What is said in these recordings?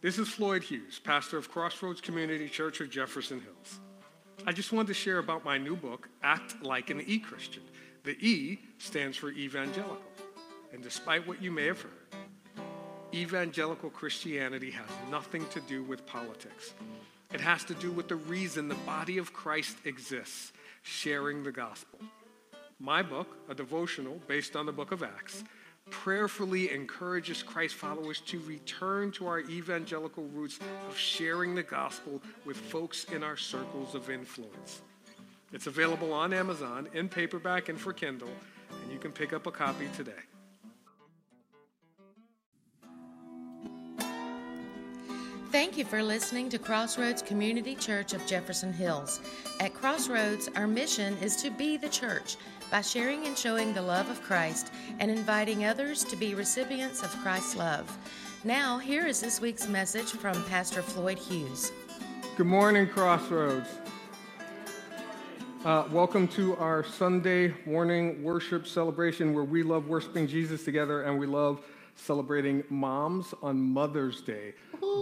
This is Floyd Hughes, pastor of Crossroads Community Church of Jefferson Hills. I just wanted to share about my new book, Act Like an E Christian. The E stands for evangelical. And despite what you may have heard, evangelical Christianity has nothing to do with politics. It has to do with the reason the body of Christ exists, sharing the gospel. My book, a devotional based on the book of Acts, prayerfully encourages Christ followers to return to our evangelical roots of sharing the gospel with folks in our circles of influence. It's available on Amazon in paperback and for Kindle, and you can pick up a copy today. Thank you for listening to Crossroads Community Church of Jefferson Hills. At Crossroads, our mission is to be the church by sharing and showing the love of Christ and inviting others to be recipients of Christ's love. Now, here is this week's message from Pastor Floyd Hughes. Good morning, Crossroads. Uh, welcome to our Sunday morning worship celebration where we love worshiping Jesus together and we love celebrating moms on Mother's Day.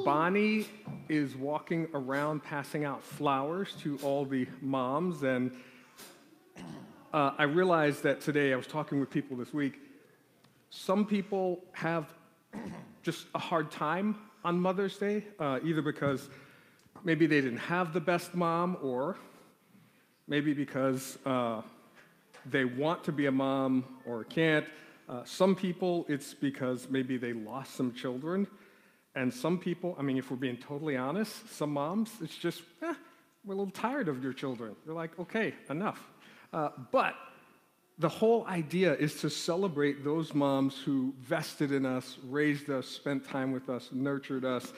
Bonnie is walking around passing out flowers to all the moms. And uh, I realized that today, I was talking with people this week, some people have just a hard time on Mother's Day, uh, either because maybe they didn't have the best mom, or maybe because uh, they want to be a mom or can't. Uh, some people, it's because maybe they lost some children. And some people, I mean, if we're being totally honest, some moms, it's just, eh, we're a little tired of your children. They're like, okay, enough. Uh, but the whole idea is to celebrate those moms who vested in us, raised us, spent time with us, nurtured us,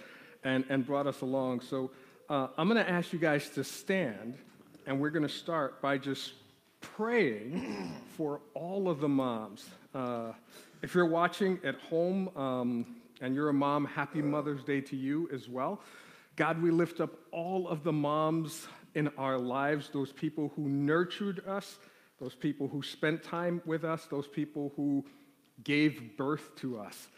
and, and brought us along. So uh, I'm going to ask you guys to stand, and we're going to start by just praying for all of the moms uh, if you're watching at home um, and you're a mom, happy Mother's Day to you as well. God, we lift up all of the moms in our lives, those people who nurtured us, those people who spent time with us, those people who gave birth to us.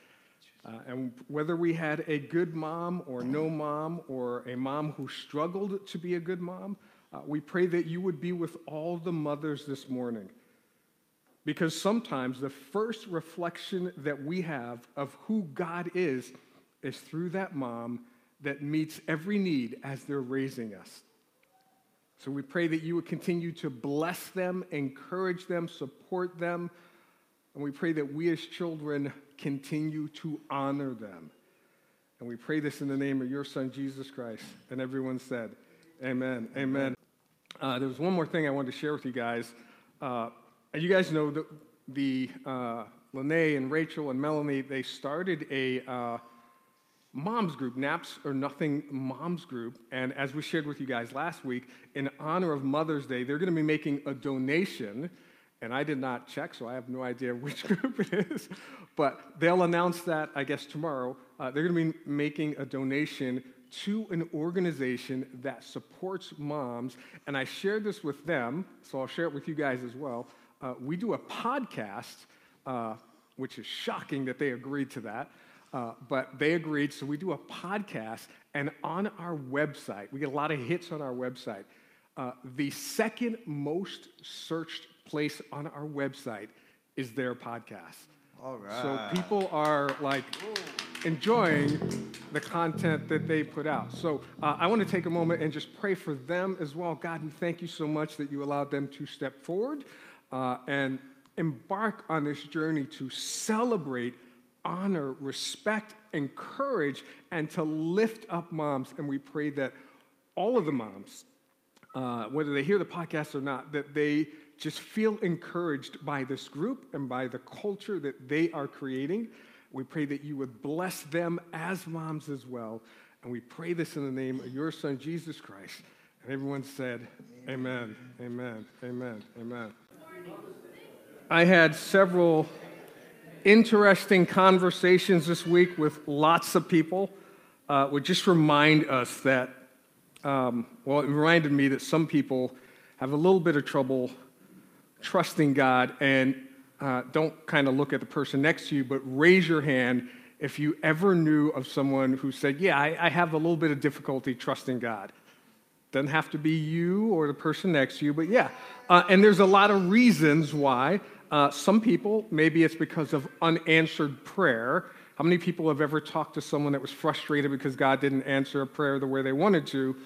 Uh, and whether we had a good mom or no mom, or a mom who struggled to be a good mom, uh, we pray that you would be with all the mothers this morning. Because sometimes the first reflection that we have of who God is is through that mom that meets every need as they're raising us. So we pray that you would continue to bless them, encourage them, support them, and we pray that we as children continue to honor them. And we pray this in the name of your son, Jesus Christ. And everyone said, Amen. Amen. Uh, there was one more thing I wanted to share with you guys. Uh, you guys know the, the uh, Lene and Rachel and Melanie, they started a uh, moms group, Naps or Nothing Moms Group. And as we shared with you guys last week, in honor of Mother's Day, they're going to be making a donation. And I did not check, so I have no idea which group it is. But they'll announce that, I guess, tomorrow. Uh, they're going to be making a donation to an organization that supports moms. And I shared this with them, so I'll share it with you guys as well uh, we do a podcast, uh, which is shocking that they agreed to that. Uh, but they agreed, so we do a podcast, and on our website, we get a lot of hits on our website. Uh, the second most searched place on our website is their podcast. All right. So people are like enjoying the content that they put out. So uh, I want to take a moment and just pray for them as well. God, we thank you so much that you allowed them to step forward uh, and embark on this journey to celebrate, honor, respect, encourage, and to lift up moms. And we pray that all of the moms, uh, whether they hear the podcast or not, that they just feel encouraged by this group and by the culture that they are creating. We pray that you would bless them as moms as well. And we pray this in the name of your son, Jesus Christ. And everyone said, Amen, amen, amen, amen. I had several interesting conversations this week with lots of people. Uh, would just remind us that, um, well, it reminded me that some people have a little bit of trouble trusting God and uh, don't kind of look at the person next to you, but raise your hand if you ever knew of someone who said, Yeah, I, I have a little bit of difficulty trusting God. Doesn't have to be you or the person next to you, but yeah. Uh, and there's a lot of reasons why. Uh, some people, maybe it's because of unanswered prayer. How many people have ever talked to someone that was frustrated because God didn't answer a prayer the way they wanted to?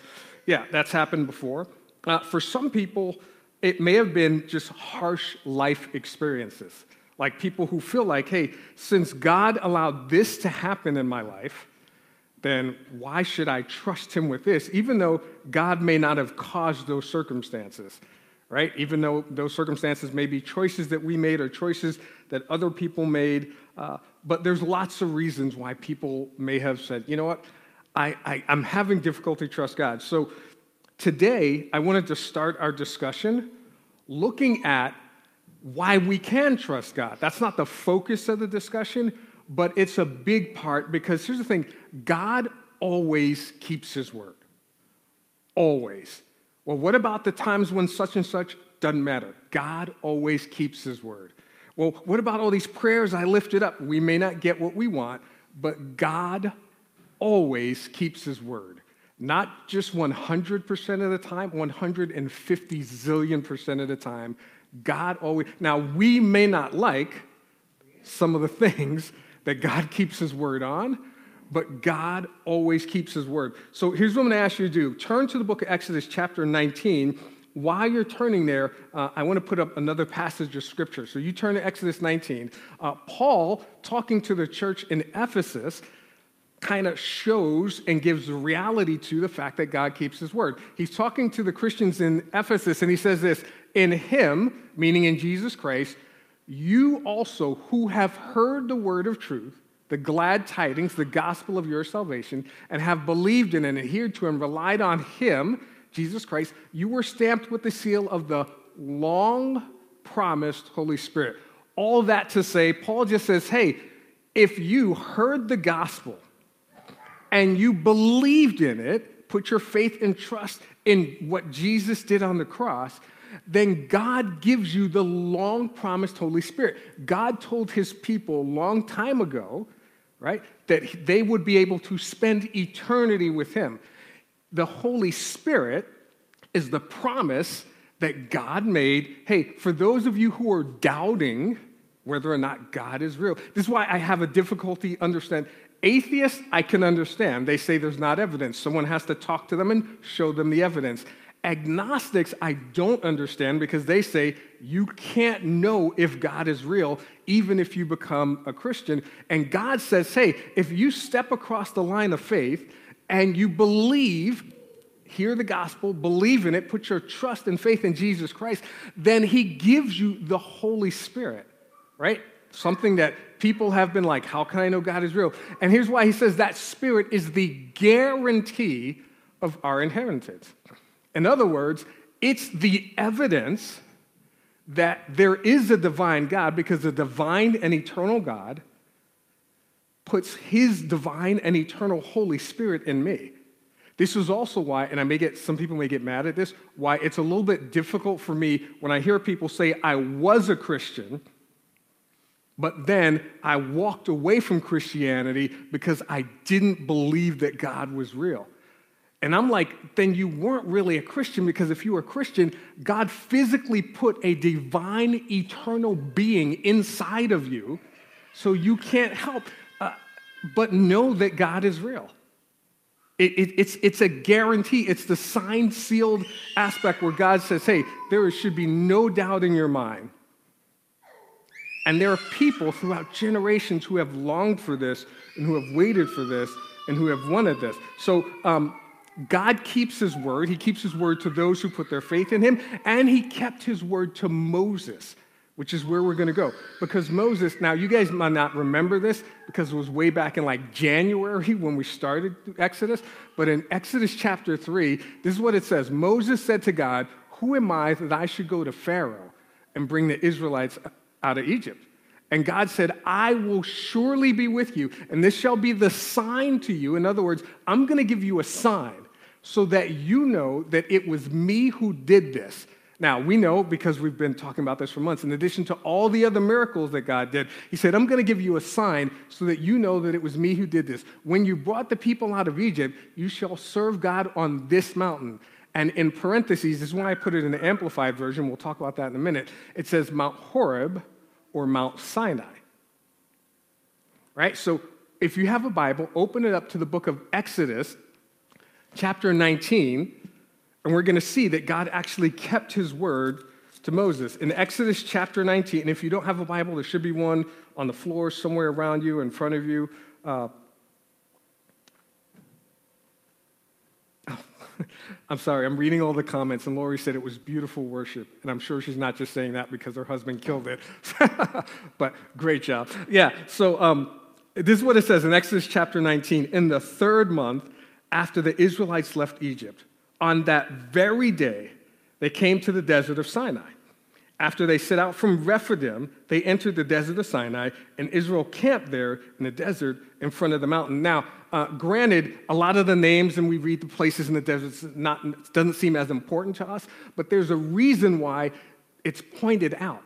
Yeah, that's happened before. Uh, for some people, it may have been just harsh life experiences. Like people who feel like, hey, since God allowed this to happen in my life, then why should I trust him with this, even though God may not have caused those circumstances, right? Even though those circumstances may be choices that we made or choices that other people made. Uh, but there's lots of reasons why people may have said, you know what, I, I, I'm having difficulty trust God. So today, I wanted to start our discussion looking at why we can trust God. That's not the focus of the discussion, but it's a big part because here's the thing God always keeps his word. Always. Well, what about the times when such and such doesn't matter? God always keeps his word. Well, what about all these prayers I lifted up? We may not get what we want, but God always keeps his word. Not just 100% of the time, 150 zillion percent of the time. God always. Now, we may not like some of the things that God keeps his word on, but God always keeps his word. So here's what I'm going to ask you to do turn to the book of Exodus, chapter 19. While you're turning there, uh, I want to put up another passage of scripture. So you turn to Exodus 19. Uh, Paul, talking to the church in Ephesus, kind of shows and gives reality to the fact that God keeps his word. He's talking to the Christians in Ephesus, and he says this In him, meaning in Jesus Christ, you also who have heard the word of truth, the glad tidings, the gospel of your salvation, and have believed in and adhered to and relied on him, Jesus Christ, you were stamped with the seal of the long promised Holy Spirit. All that to say, Paul just says, hey, if you heard the gospel and you believed in it, put your faith and trust in what Jesus did on the cross, then God gives you the long promised Holy Spirit. God told his people a long time ago, right, that they would be able to spend eternity with him. The Holy Spirit is the promise that God made. Hey, for those of you who are doubting whether or not God is real, this is why I have a difficulty understand. Atheists, I can understand. They say there's not evidence. Someone has to talk to them and show them the evidence. Agnostics, I don't understand because they say you can't know if God is real even if you become a Christian. And God says, hey, if you step across the line of faith and you believe, hear the gospel, believe in it, put your trust and faith in Jesus Christ, then He gives you the Holy Spirit, right? Something that people have been like, how can I know God is real? And here's why He says that Spirit is the guarantee of our inheritance. In other words, it's the evidence that there is a divine God because the divine and eternal God puts his divine and eternal Holy Spirit in me. This is also why, and I may get some people may get mad at this, why it's a little bit difficult for me when I hear people say, I was a Christian, but then I walked away from Christianity because I didn't believe that God was real. And I'm like, then you weren't really a Christian because if you were a Christian, God physically put a divine, eternal being inside of you, so you can't help uh, but know that God is real. It, it, it's, it's a guarantee. It's the signed, sealed aspect where God says, hey, there should be no doubt in your mind. And there are people throughout generations who have longed for this and who have waited for this and who have wanted this. So, um, God keeps his word. He keeps his word to those who put their faith in him, and he kept his word to Moses, which is where we're going to go. Because Moses, now you guys might not remember this because it was way back in like January when we started Exodus, but in Exodus chapter 3, this is what it says Moses said to God, Who am I that I should go to Pharaoh and bring the Israelites out of Egypt? And God said, I will surely be with you, and this shall be the sign to you. In other words, I'm going to give you a sign so that you know that it was me who did this. Now, we know because we've been talking about this for months, in addition to all the other miracles that God did, He said, I'm going to give you a sign so that you know that it was me who did this. When you brought the people out of Egypt, you shall serve God on this mountain. And in parentheses, this is why I put it in the Amplified version. We'll talk about that in a minute. It says Mount Horeb or Mount Sinai. Right? So if you have a Bible, open it up to the book of Exodus, chapter 19, and we're going to see that God actually kept his word to Moses. In Exodus chapter 19, and if you don't have a Bible, there should be one on the floor somewhere around you, in front of you. Uh, I'm sorry, I'm reading all the comments, and Lori said it was beautiful worship. And I'm sure she's not just saying that because her husband killed it. but great job. Yeah, so um, this is what it says in Exodus chapter 19. In the third month after the Israelites left Egypt, on that very day, they came to the desert of Sinai. After they set out from Rephidim, they entered the desert of Sinai, and Israel camped there in the desert in front of the mountain. Now, uh, granted, a lot of the names and we read the places in the desert not, doesn't seem as important to us, but there's a reason why it's pointed out.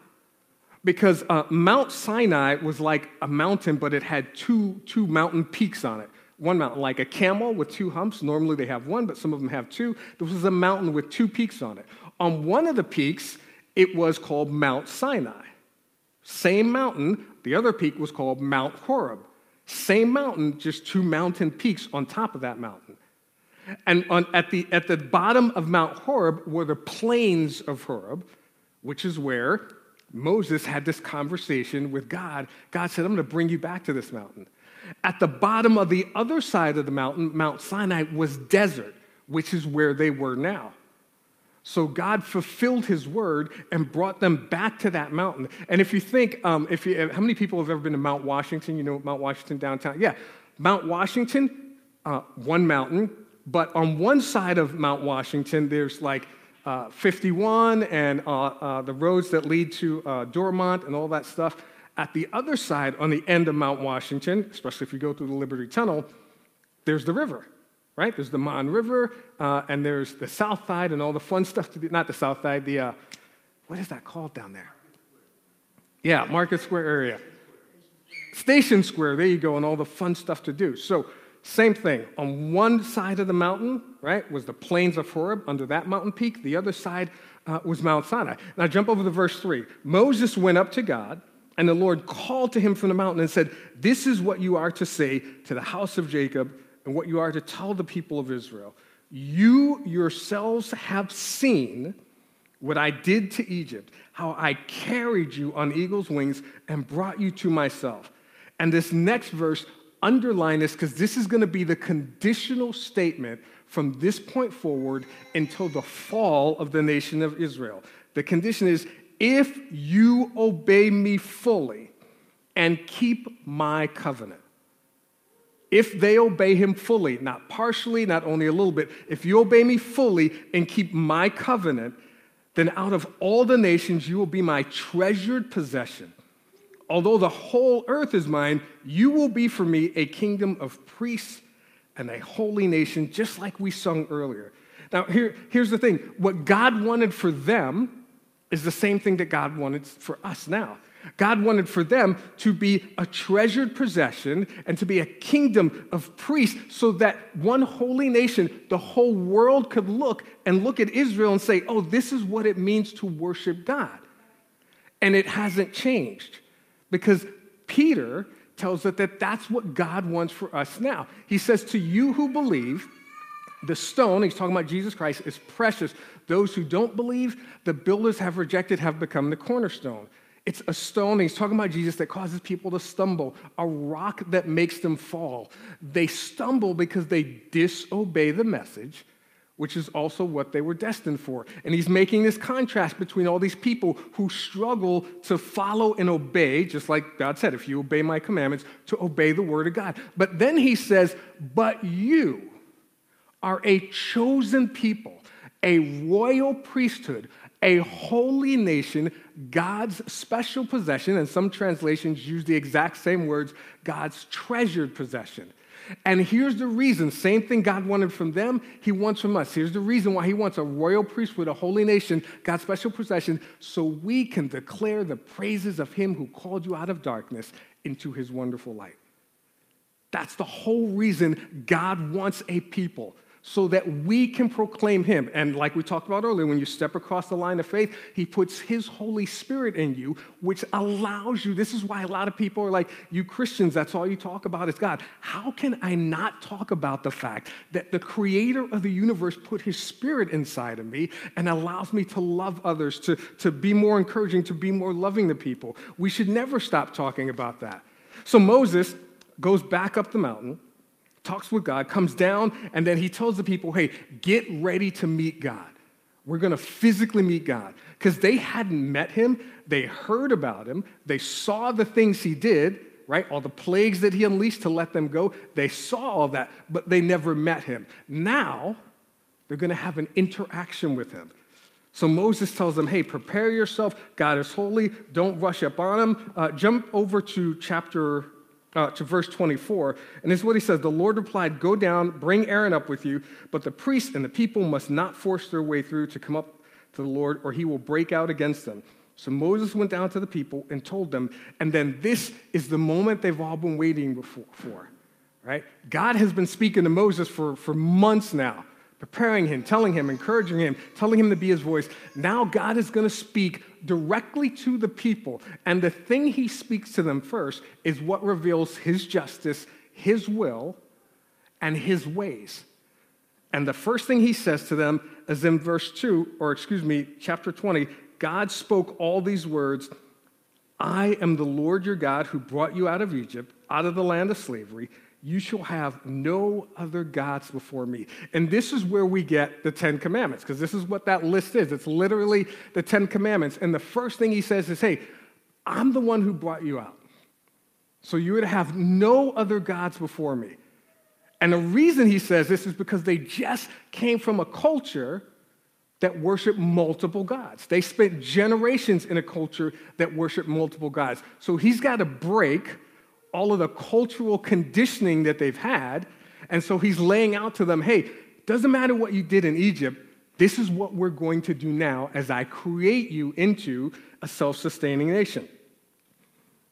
Because uh, Mount Sinai was like a mountain, but it had two, two mountain peaks on it one mountain, like a camel with two humps. Normally they have one, but some of them have two. This was a mountain with two peaks on it. On one of the peaks, it was called Mount Sinai. Same mountain, the other peak was called Mount Horeb. Same mountain, just two mountain peaks on top of that mountain. And on, at, the, at the bottom of Mount Horeb were the plains of Horeb, which is where Moses had this conversation with God. God said, I'm going to bring you back to this mountain. At the bottom of the other side of the mountain, Mount Sinai, was desert, which is where they were now. So God fulfilled his word and brought them back to that mountain. And if you think, um, if you, how many people have ever been to Mount Washington? You know Mount Washington downtown? Yeah. Mount Washington, uh, one mountain, but on one side of Mount Washington, there's like uh, 51 and uh, uh, the roads that lead to uh, Dormont and all that stuff. At the other side, on the end of Mount Washington, especially if you go through the Liberty Tunnel, there's the river right? There's the Mon River, uh, and there's the South Side and all the fun stuff to do. Not the South Side, the, uh, what is that called down there? Yeah, Market Square area. Station Square, there you go, and all the fun stuff to do. So, same thing. On one side of the mountain, right, was the plains of Horeb under that mountain peak. The other side uh, was Mount Sinai. Now, jump over to verse 3. Moses went up to God, and the Lord called to him from the mountain and said, This is what you are to say to the house of Jacob and what you are to tell the people of Israel. You yourselves have seen what I did to Egypt, how I carried you on eagle's wings and brought you to myself. And this next verse underline this because this is going to be the conditional statement from this point forward until the fall of the nation of Israel. The condition is if you obey me fully and keep my covenant if they obey him fully, not partially, not only a little bit, if you obey me fully and keep my covenant, then out of all the nations you will be my treasured possession. Although the whole earth is mine, you will be for me a kingdom of priests and a holy nation, just like we sung earlier. Now, here, here's the thing what God wanted for them is the same thing that God wanted for us now. God wanted for them to be a treasured possession and to be a kingdom of priests so that one holy nation, the whole world could look and look at Israel and say, oh, this is what it means to worship God. And it hasn't changed because Peter tells us that that's what God wants for us now. He says, to you who believe, the stone, he's talking about Jesus Christ, is precious. Those who don't believe, the builders have rejected, have become the cornerstone. It's a stone, he's talking about Jesus, that causes people to stumble, a rock that makes them fall. They stumble because they disobey the message, which is also what they were destined for. And he's making this contrast between all these people who struggle to follow and obey, just like God said, if you obey my commandments, to obey the word of God. But then he says, But you are a chosen people, a royal priesthood, a holy nation, God's special possession, and some translations use the exact same words, God's treasured possession. And here's the reason same thing God wanted from them, He wants from us. Here's the reason why He wants a royal priesthood, a holy nation, God's special possession, so we can declare the praises of Him who called you out of darkness into His wonderful light. That's the whole reason God wants a people so that we can proclaim him. And like we talked about earlier, when you step across the line of faith, he puts his Holy Spirit in you, which allows you. This is why a lot of people are like, you Christians, that's all you talk about is God. How can I not talk about the fact that the creator of the universe put his spirit inside of me and allows me to love others, to, to be more encouraging, to be more loving to people? We should never stop talking about that. So Moses goes back up the mountain talks with God, comes down, and then he tells the people, hey, get ready to meet God. We're going to physically meet God. Because they hadn't met him, they heard about him, they saw the things he did, right? All the plagues that he unleashed to let them go. They saw all that, but they never met him. Now, they're going to have an interaction with him. So Moses tells them, hey, prepare yourself. God is holy. Don't rush up on him. Uh, jump over to chapter uh, to verse 24. And this is what he says The Lord replied, Go down, bring Aaron up with you, but the priests and the people must not force their way through to come up to the Lord, or he will break out against them. So Moses went down to the people and told them, and then this is the moment they've all been waiting for, right? God has been speaking to Moses for, for months now preparing him, telling him, encouraging him, telling him to be his voice. Now God is going to speak directly to the people. And the thing he speaks to them first is what reveals his justice, his will, and his ways. And the first thing he says to them is in verse 2, or excuse me, chapter 20 God spoke all these words I am the Lord your God who brought you out of Egypt, out of the land of slavery. You shall have no other gods before me. And this is where we get the Ten Commandments, because this is what that list is. It's literally the Ten Commandments. And the first thing he says is, hey, I'm the one who brought you out. So you would have no other gods before me. And the reason he says this is because they just came from a culture that worshiped multiple gods. They spent generations in a culture that worshiped multiple gods. So he's got to break all of the cultural conditioning that they've had. And so he's laying out to them hey, doesn't matter what you did in Egypt, this is what we're going to do now as I create you into a self sustaining nation.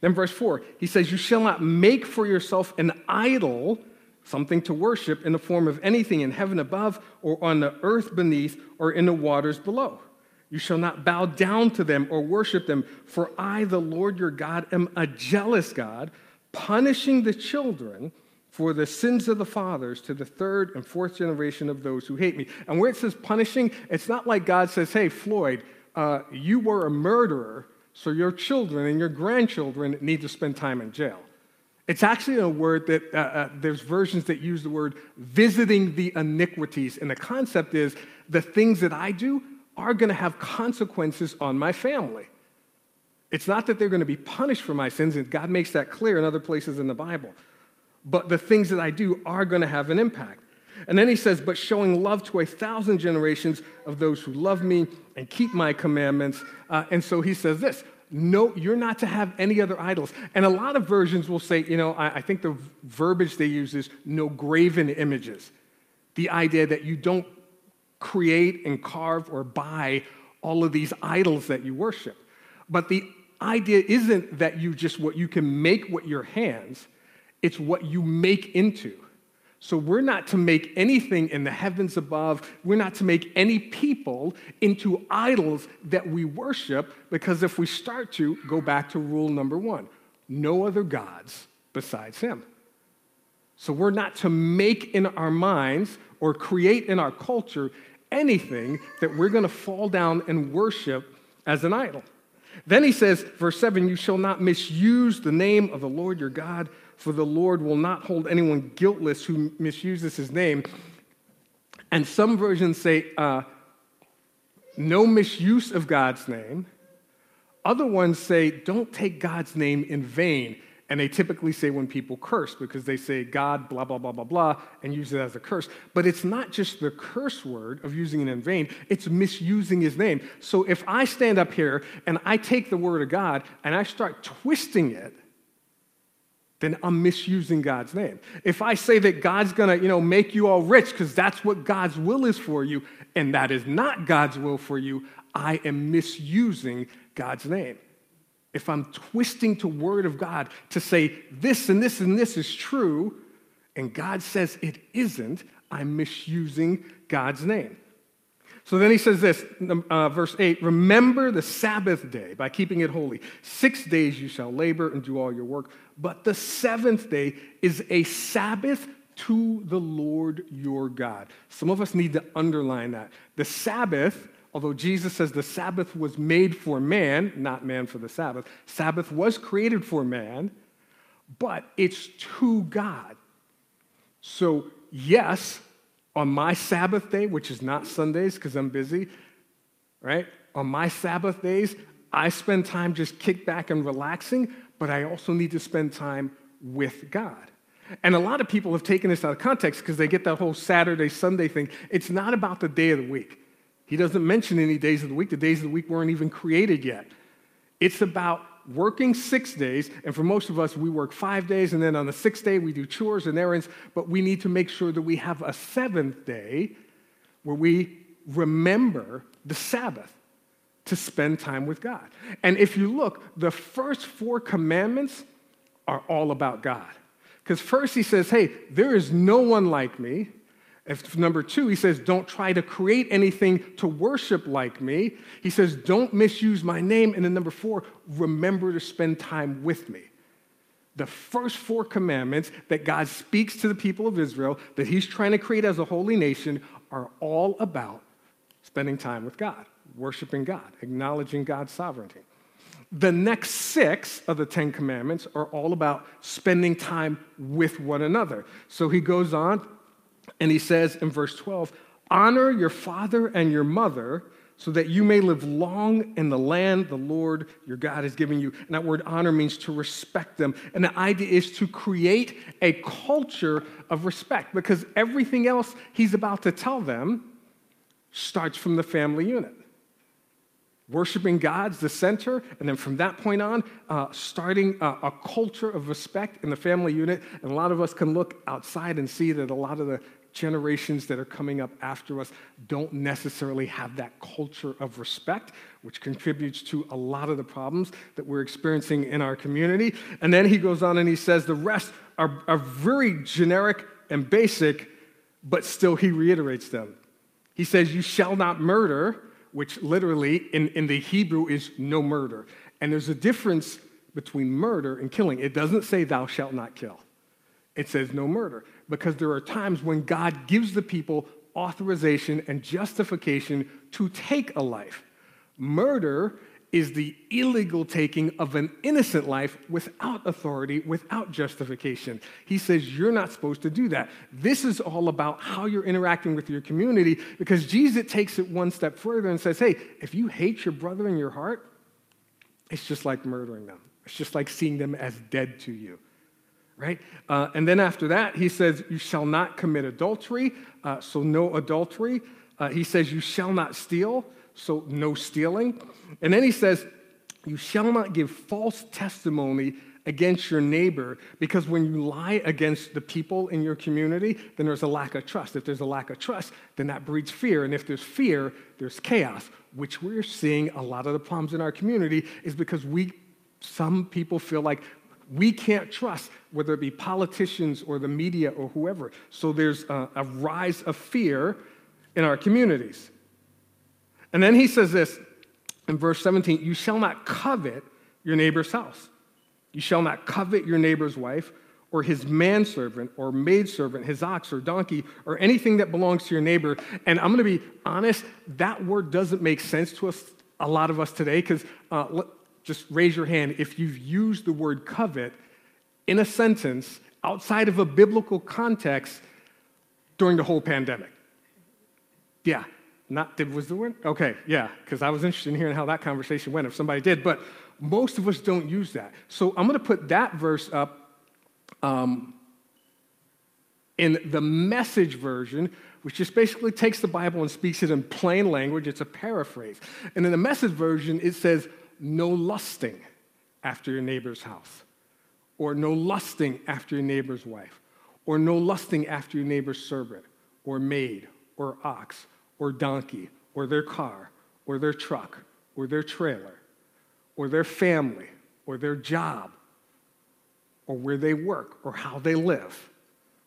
Then, verse 4, he says, You shall not make for yourself an idol, something to worship, in the form of anything in heaven above, or on the earth beneath, or in the waters below. You shall not bow down to them or worship them, for I, the Lord your God, am a jealous God punishing the children for the sins of the fathers to the third and fourth generation of those who hate me. And where it says punishing, it's not like God says, hey, Floyd, uh, you were a murderer, so your children and your grandchildren need to spend time in jail. It's actually a word that uh, uh, there's versions that use the word visiting the iniquities. And the concept is the things that I do are going to have consequences on my family. It's not that they're going to be punished for my sins, and God makes that clear in other places in the Bible. But the things that I do are going to have an impact. And then he says, but showing love to a thousand generations of those who love me and keep my commandments. Uh, and so he says this no, you're not to have any other idols. And a lot of versions will say, you know, I, I think the verbiage they use is no graven images. The idea that you don't create and carve or buy all of these idols that you worship. But the idea isn't that you just what you can make with your hands, it's what you make into. So we're not to make anything in the heavens above, we're not to make any people into idols that we worship, because if we start to, go back to rule number one no other gods besides Him. So we're not to make in our minds or create in our culture anything that we're going to fall down and worship as an idol. Then he says, verse 7 You shall not misuse the name of the Lord your God, for the Lord will not hold anyone guiltless who misuses his name. And some versions say, uh, No misuse of God's name. Other ones say, Don't take God's name in vain. And they typically say when people curse because they say God, blah, blah, blah, blah, blah, and use it as a curse. But it's not just the curse word of using it in vain, it's misusing his name. So if I stand up here and I take the word of God and I start twisting it then I'm misusing God's name. If I say that God's gonna, you know, make you all rich because that's what God's will is for you, and that is not God's will for you, I am misusing God's name. If I'm twisting to word of God to say this and this and this is true, and God says it isn't, I'm misusing God's name. So then he says this, uh, verse 8 Remember the Sabbath day by keeping it holy. Six days you shall labor and do all your work, but the seventh day is a Sabbath to the Lord your God. Some of us need to underline that. The Sabbath, although Jesus says the Sabbath was made for man, not man for the Sabbath, Sabbath was created for man, but it's to God. So, yes, on my Sabbath day, which is not Sundays because I'm busy, right? On my Sabbath days, I spend time just kick back and relaxing, but I also need to spend time with God. And a lot of people have taken this out of context because they get that whole Saturday, Sunday thing. It's not about the day of the week. He doesn't mention any days of the week. The days of the week weren't even created yet. It's about working six days, and for most of us, we work five days, and then on the sixth day, we do chores and errands, but we need to make sure that we have a seventh day where we remember the Sabbath to spend time with God. And if you look, the first four commandments are all about God. Because first he says, hey, there is no one like me. If, number two, he says, don't try to create anything to worship like me. He says, don't misuse my name. And then number four, remember to spend time with me. The first four commandments that God speaks to the people of Israel, that he's trying to create as a holy nation, are all about spending time with God, worshiping God, acknowledging God's sovereignty. The next six of the Ten Commandments are all about spending time with one another. So he goes on and he says in verse 12, Honor your father and your mother so that you may live long in the land the Lord your God is giving you. And that word honor means to respect them. And the idea is to create a culture of respect because everything else he's about to tell them starts from the family unit. Worshiping God's the center, and then from that point on, uh, starting a, a culture of respect in the family unit. And a lot of us can look outside and see that a lot of the generations that are coming up after us don't necessarily have that culture of respect, which contributes to a lot of the problems that we're experiencing in our community. And then he goes on and he says the rest are, are very generic and basic, but still he reiterates them. He says, You shall not murder, which literally in, in the Hebrew is no murder. And there's a difference between murder and killing. It doesn't say, Thou shalt not kill, it says no murder because there are times when God gives the people authorization and justification to take a life. Murder is the illegal taking of an innocent life without authority, without justification. He says you're not supposed to do that. This is all about how you're interacting with your community because Jesus takes it one step further and says, hey, if you hate your brother in your heart, it's just like murdering them. It's just like seeing them as dead to you right? Uh, and then after that, he says, You shall not commit adultery, uh, so no adultery. Uh, he says, You shall not steal, so no stealing. And then he says, You shall not give false testimony against your neighbor, because when you lie against the people in your community, then there's a lack of trust. If there's a lack of trust, then that breeds fear. And if there's fear, there's chaos, which we're seeing a lot of the problems in our community is because we some people feel like we can't trust, whether it be politicians or the media or whoever. So there's a, a rise of fear in our communities. And then he says this in verse 17 You shall not covet your neighbor's house. You shall not covet your neighbor's wife or his manservant or maidservant, his ox or donkey, or anything that belongs to your neighbor. And I'm going to be honest, that word doesn't make sense to us, a lot of us today, because uh, just raise your hand if you've used the word covet in a sentence outside of a biblical context during the whole pandemic. Yeah, not did was the word? Okay, yeah, because I was interested in hearing how that conversation went if somebody did, but most of us don't use that. So I'm going to put that verse up um, in the message version, which just basically takes the Bible and speaks it in plain language. It's a paraphrase. And in the message version, it says, no lusting after your neighbor's house, or no lusting after your neighbor's wife, or no lusting after your neighbor's servant, or maid, or ox, or donkey, or their car, or their truck, or their trailer, or their family, or their job, or where they work, or how they live,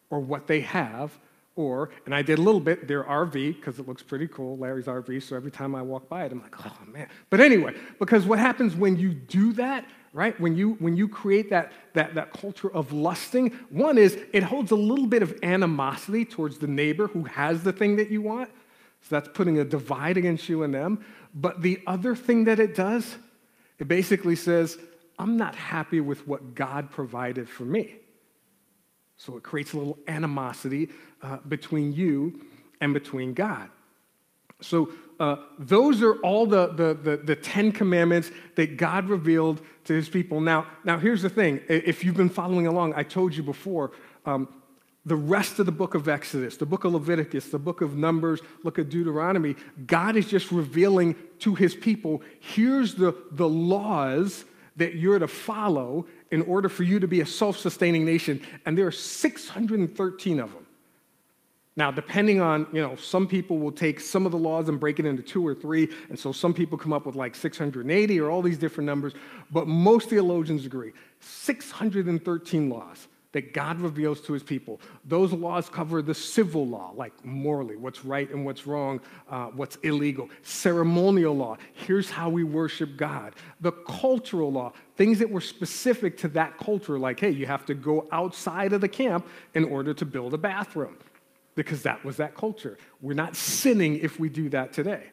or what they have, or, and I did a little bit, their RV, because it looks pretty cool, Larry's RV, so every time I walk by it, I'm like, oh man. But anyway, because what happens when you do that, right? When you when you create that, that, that culture of lusting, one is it holds a little bit of animosity towards the neighbor who has the thing that you want. So that's putting a divide against you and them. But the other thing that it does, it basically says, I'm not happy with what God provided for me. So it creates a little animosity uh, between you and between God. So uh, those are all the, the, the, the, Ten Commandments that God revealed to his people. Now, now, here's the thing. If you've been following along, I told you before, um, the rest of the book of Exodus, the book of Leviticus, the book of Numbers, look at Deuteronomy, God is just revealing to his people here's the, the laws that you're to follow in order for you to be a self sustaining nation. And there are 613 of them. Now, depending on, you know, some people will take some of the laws and break it into two or three, and so some people come up with like 680 or all these different numbers, but most theologians agree 613 laws that God reveals to his people. Those laws cover the civil law, like morally, what's right and what's wrong, uh, what's illegal. Ceremonial law, here's how we worship God. The cultural law, things that were specific to that culture, like, hey, you have to go outside of the camp in order to build a bathroom, because that was that culture. We're not sinning if we do that today.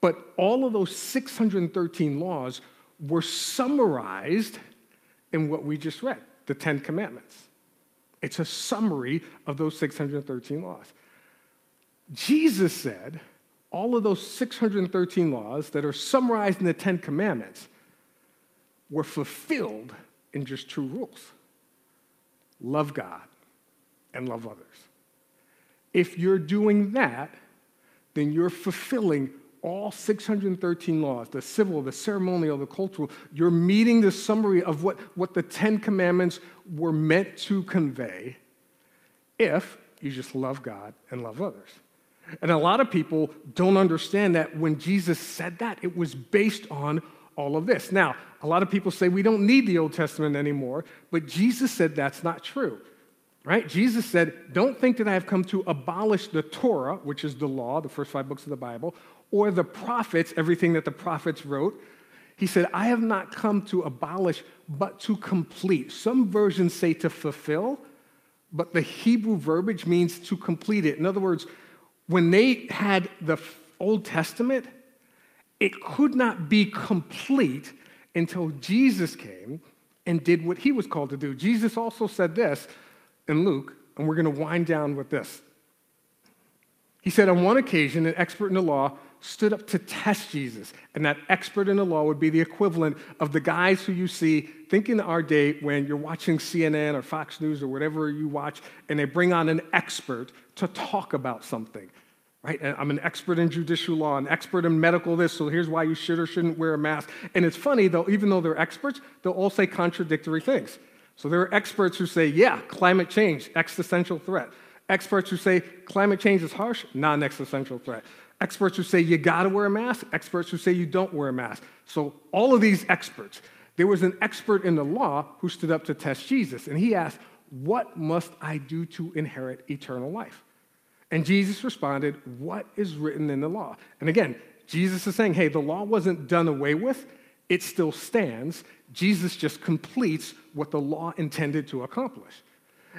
But all of those 613 laws were summarized in what we just read the Ten Commandments. It's a summary of those 613 laws. Jesus said all of those 613 laws that are summarized in the Ten Commandments were fulfilled in just two rules love God and love others. If you're doing that, then you're fulfilling all 613 laws the civil, the ceremonial, the cultural you're meeting the summary of what, what the Ten Commandments were meant to convey if you just love God and love others. And a lot of people don't understand that when Jesus said that, it was based on all of this. Now, a lot of people say we don't need the Old Testament anymore, but Jesus said that's not true. Right? Jesus said, Don't think that I have come to abolish the Torah, which is the law, the first five books of the Bible, or the prophets, everything that the prophets wrote. He said, I have not come to abolish, but to complete. Some versions say to fulfill, but the Hebrew verbiage means to complete it. In other words, when they had the Old Testament, it could not be complete until Jesus came and did what he was called to do. Jesus also said this in Luke, and we're going to wind down with this. He said, On one occasion, an expert in the law stood up to test Jesus. And that expert in the law would be the equivalent of the guys who you see, think in our day when you're watching CNN or Fox News or whatever you watch, and they bring on an expert to talk about something. Right? And I'm an expert in judicial law, an expert in medical this, so here's why you should or shouldn't wear a mask. And it's funny, though, even though they're experts, they'll all say contradictory things. So there are experts who say, yeah, climate change, existential threat. Experts who say climate change is harsh, non existential threat. Experts who say you gotta wear a mask, experts who say you don't wear a mask. So, all of these experts, there was an expert in the law who stood up to test Jesus, and he asked, What must I do to inherit eternal life? And Jesus responded, What is written in the law? And again, Jesus is saying, Hey, the law wasn't done away with, it still stands. Jesus just completes what the law intended to accomplish.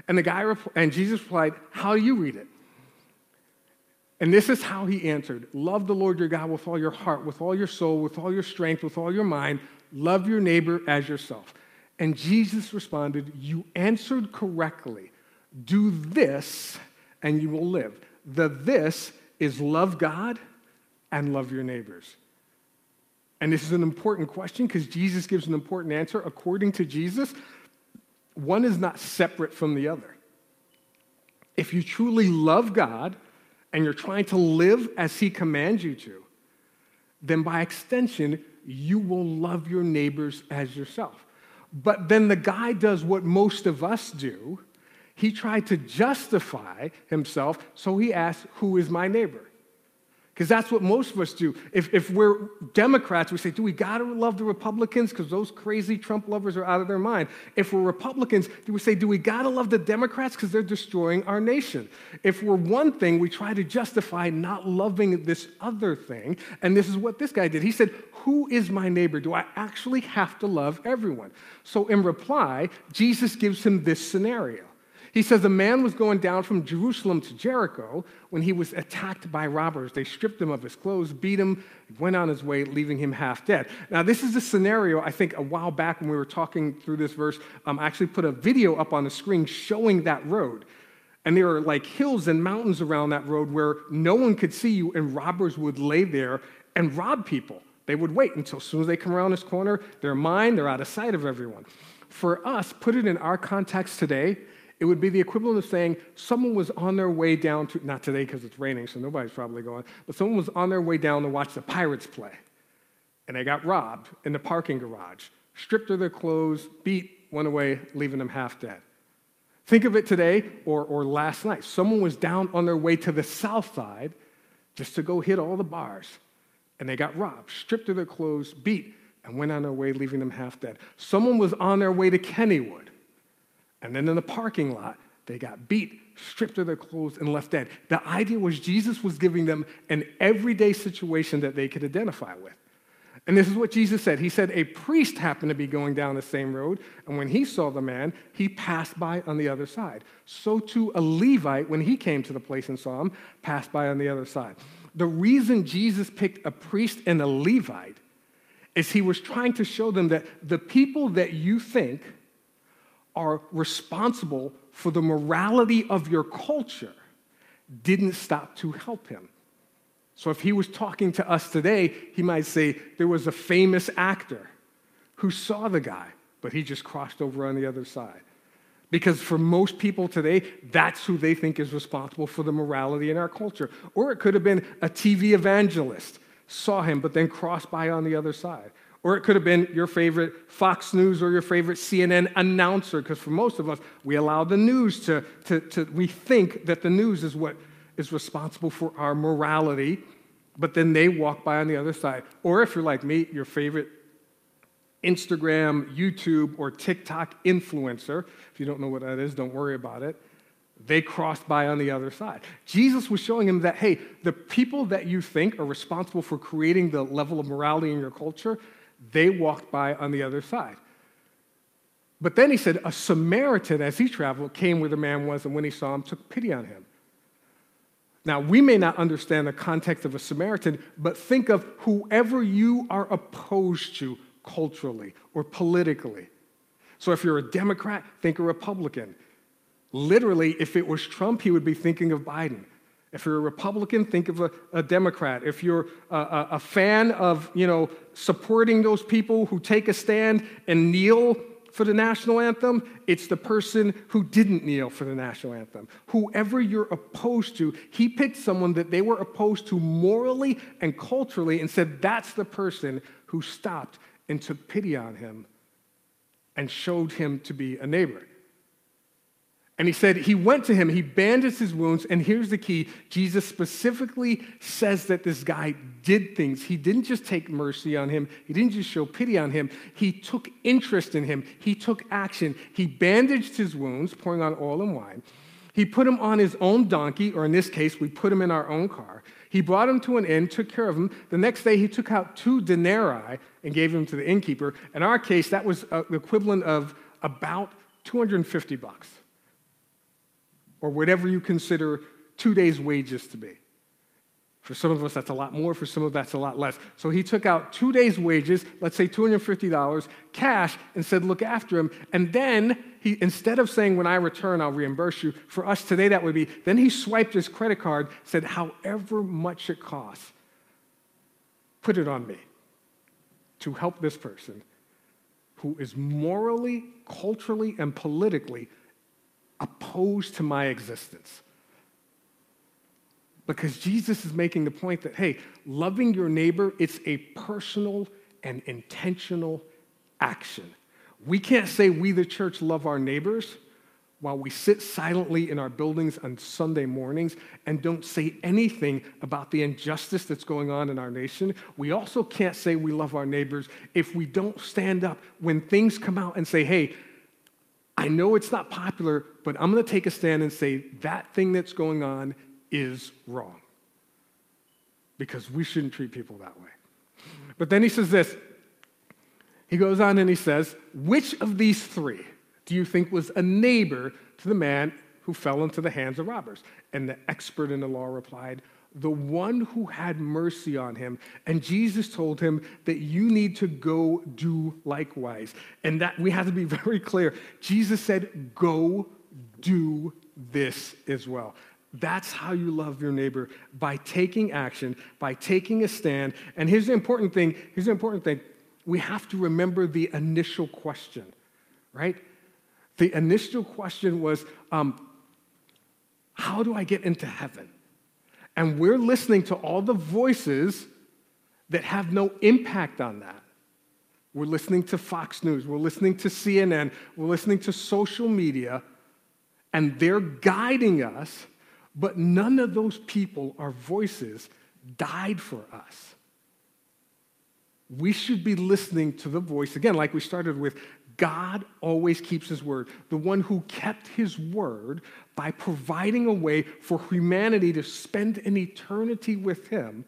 And the guy and Jesus replied, How do you read it? And this is how he answered Love the Lord your God with all your heart, with all your soul, with all your strength, with all your mind. Love your neighbor as yourself. And Jesus responded, You answered correctly. Do this, and you will live. The this is love God and love your neighbors. And this is an important question because Jesus gives an important answer. According to Jesus, one is not separate from the other. If you truly love God, and you're trying to live as He commands you to, then by extension, you will love your neighbors as yourself. But then the guy does what most of us do. He tried to justify himself, so he asked, Who is my neighbor? Because that's what most of us do. If, if we're Democrats, we say, do we gotta love the Republicans? Because those crazy Trump lovers are out of their mind. If we're Republicans, do we say, do we gotta love the Democrats? Because they're destroying our nation. If we're one thing, we try to justify not loving this other thing. And this is what this guy did. He said, Who is my neighbor? Do I actually have to love everyone? So in reply, Jesus gives him this scenario. He says a man was going down from Jerusalem to Jericho when he was attacked by robbers. They stripped him of his clothes, beat him, went on his way, leaving him half dead. Now, this is a scenario I think a while back when we were talking through this verse. Um, I actually put a video up on the screen showing that road. And there are like hills and mountains around that road where no one could see you, and robbers would lay there and rob people. They would wait until as soon as they come around this corner, they're mine, they're out of sight of everyone. For us, put it in our context today, it would be the equivalent of saying someone was on their way down to, not today because it's raining, so nobody's probably going, but someone was on their way down to watch the Pirates play. And they got robbed in the parking garage, stripped of their clothes, beat, went away, leaving them half dead. Think of it today or, or last night. Someone was down on their way to the south side just to go hit all the bars, and they got robbed, stripped of their clothes, beat, and went on their way, leaving them half dead. Someone was on their way to Kennywood and then in the parking lot, they got beat, stripped of their clothes, and left dead. The idea was Jesus was giving them an everyday situation that they could identify with. And this is what Jesus said. He said, A priest happened to be going down the same road, and when he saw the man, he passed by on the other side. So too, a Levite, when he came to the place and saw him, passed by on the other side. The reason Jesus picked a priest and a Levite is he was trying to show them that the people that you think are responsible for the morality of your culture didn't stop to help him. So if he was talking to us today, he might say there was a famous actor who saw the guy, but he just crossed over on the other side. Because for most people today, that's who they think is responsible for the morality in our culture. Or it could have been a TV evangelist, saw him, but then crossed by on the other side. Or it could have been your favorite Fox News or your favorite CNN announcer, because for most of us, we allow the news to, to, to, we think that the news is what is responsible for our morality, but then they walk by on the other side. Or if you're like me, your favorite Instagram, YouTube, or TikTok influencer, if you don't know what that is, don't worry about it. They crossed by on the other side. Jesus was showing him that, hey, the people that you think are responsible for creating the level of morality in your culture, they walked by on the other side. But then he said, A Samaritan, as he traveled, came where the man was, and when he saw him, took pity on him. Now, we may not understand the context of a Samaritan, but think of whoever you are opposed to culturally or politically. So if you're a Democrat, think a Republican. Literally, if it was Trump, he would be thinking of Biden. If you're a Republican, think of a, a Democrat. If you're a, a, a, fan of, you know, supporting those people who take a stand and kneel for the national anthem, it's the person who didn't kneel for the national anthem. Whoever you're opposed to, he picked someone that they were opposed to morally and culturally and said, that's the person who stopped and took pity on him and showed him to be a neighbor. And he said he went to him, he bandaged his wounds, and here's the key Jesus specifically says that this guy did things. He didn't just take mercy on him, he didn't just show pity on him, he took interest in him, he took action. He bandaged his wounds, pouring on oil and wine. He put him on his own donkey, or in this case, we put him in our own car. He brought him to an inn, took care of him. The next day, he took out two denarii and gave them to the innkeeper. In our case, that was uh, the equivalent of about 250 bucks or whatever you consider two days' wages to be. For some of us, that's a lot more. For some of us, that's a lot less. So he took out two days' wages, let's say $250, cash, and said, look after him. And then he, instead of saying, when I return, I'll reimburse you, for us today, that would be, then he swiped his credit card, said, however much it costs, put it on me to help this person who is morally, culturally, and politically opposed to my existence. Because Jesus is making the point that, hey, loving your neighbor, it's a personal and intentional action. We can't say we, the church, love our neighbors while we sit silently in our buildings on Sunday mornings and don't say anything about the injustice that's going on in our nation. We also can't say we love our neighbors if we don't stand up when things come out and say, hey, I know it's not popular, but I'm going to take a stand and say that thing that's going on is wrong. Because we shouldn't treat people that way. But then he says this. He goes on and he says, which of these three? do you think was a neighbor to the man who fell into the hands of robbers? And the expert in the law replied, The one who had mercy on him. And Jesus told him that you need to go do likewise. And that we have to be very clear. Jesus said, Go do this as well. That's how you love your neighbor by taking action, by taking a stand. And here's the important thing here's the important thing we have to remember the initial question, right? The initial question was, um, How do I get into heaven? And we're listening to all the voices that have no impact on that. We're listening to Fox News, we're listening to CNN, we're listening to social media, and they're guiding us, but none of those people, our voices, died for us. We should be listening to the voice, again, like we started with God always keeps his word. The one who kept his word by providing a way for humanity to spend an eternity with him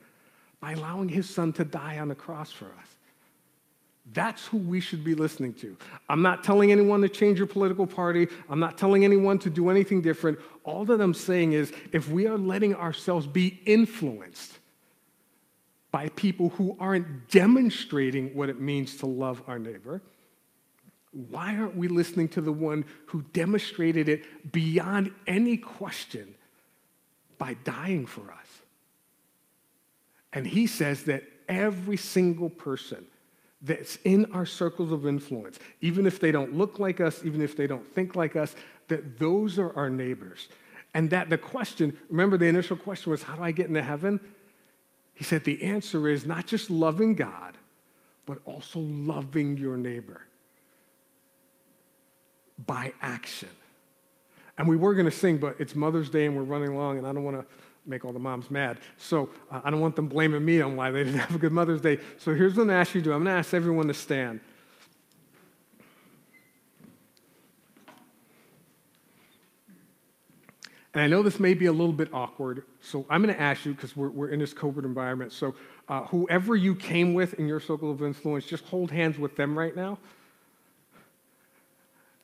by allowing his son to die on the cross for us. That's who we should be listening to. I'm not telling anyone to change your political party. I'm not telling anyone to do anything different. All that I'm saying is if we are letting ourselves be influenced by people who aren't demonstrating what it means to love our neighbor, why aren't we listening to the one who demonstrated it beyond any question by dying for us? And he says that every single person that's in our circles of influence, even if they don't look like us, even if they don't think like us, that those are our neighbors. And that the question, remember the initial question was, how do I get into heaven? He said the answer is not just loving God, but also loving your neighbor by action. And we were going to sing, but it's Mother's Day and we're running along, and I don't want to make all the moms mad. So uh, I don't want them blaming me on why they didn't have a good Mother's Day. So here's what I'm going to ask you to do I'm going to ask everyone to stand. And I know this may be a little bit awkward, so I'm going to ask you, because we're, we're in this COVID environment. So, uh, whoever you came with in your circle of influence, just hold hands with them right now.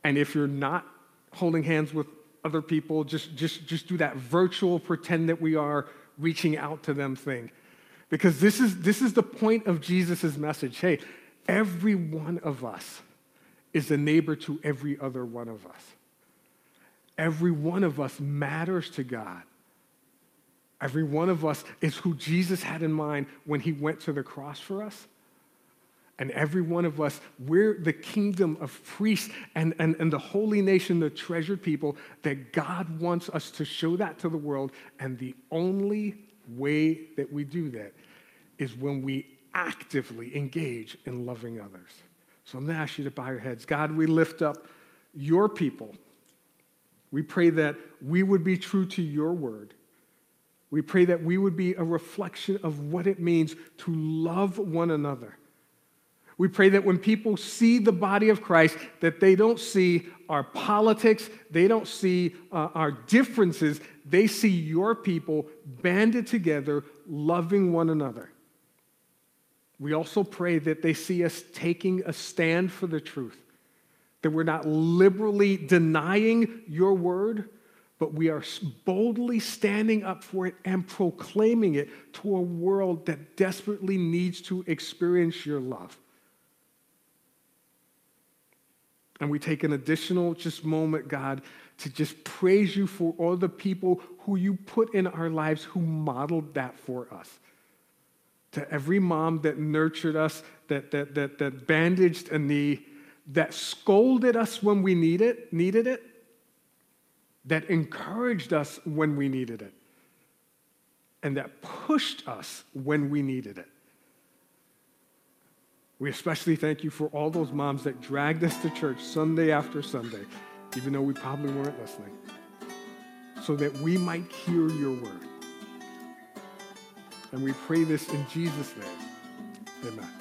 And if you're not holding hands with other people, just, just, just do that virtual pretend that we are reaching out to them thing. Because this is, this is the point of Jesus' message. Hey, every one of us is a neighbor to every other one of us. Every one of us matters to God. Every one of us is who Jesus had in mind when he went to the cross for us. And every one of us, we're the kingdom of priests and, and, and the holy nation, the treasured people, that God wants us to show that to the world. And the only way that we do that is when we actively engage in loving others. So I'm going to ask you to bow your heads. God, we lift up your people. We pray that we would be true to your word. We pray that we would be a reflection of what it means to love one another we pray that when people see the body of Christ, that they don't see our politics, they don't see uh, our differences, they see your people banded together, loving one another. We also pray that they see us taking a stand for the truth, that we're not liberally denying your word, but we are boldly standing up for it and proclaiming it to a world that desperately needs to experience your love. And we take an additional just moment, God, to just praise you for all the people who you put in our lives who modeled that for us. To every mom that nurtured us, that, that, that, that bandaged a knee, that scolded us when we need it, needed it, that encouraged us when we needed it, and that pushed us when we needed it. We especially thank you for all those moms that dragged us to church Sunday after Sunday, even though we probably weren't listening, so that we might hear your word. And we pray this in Jesus' name. Amen.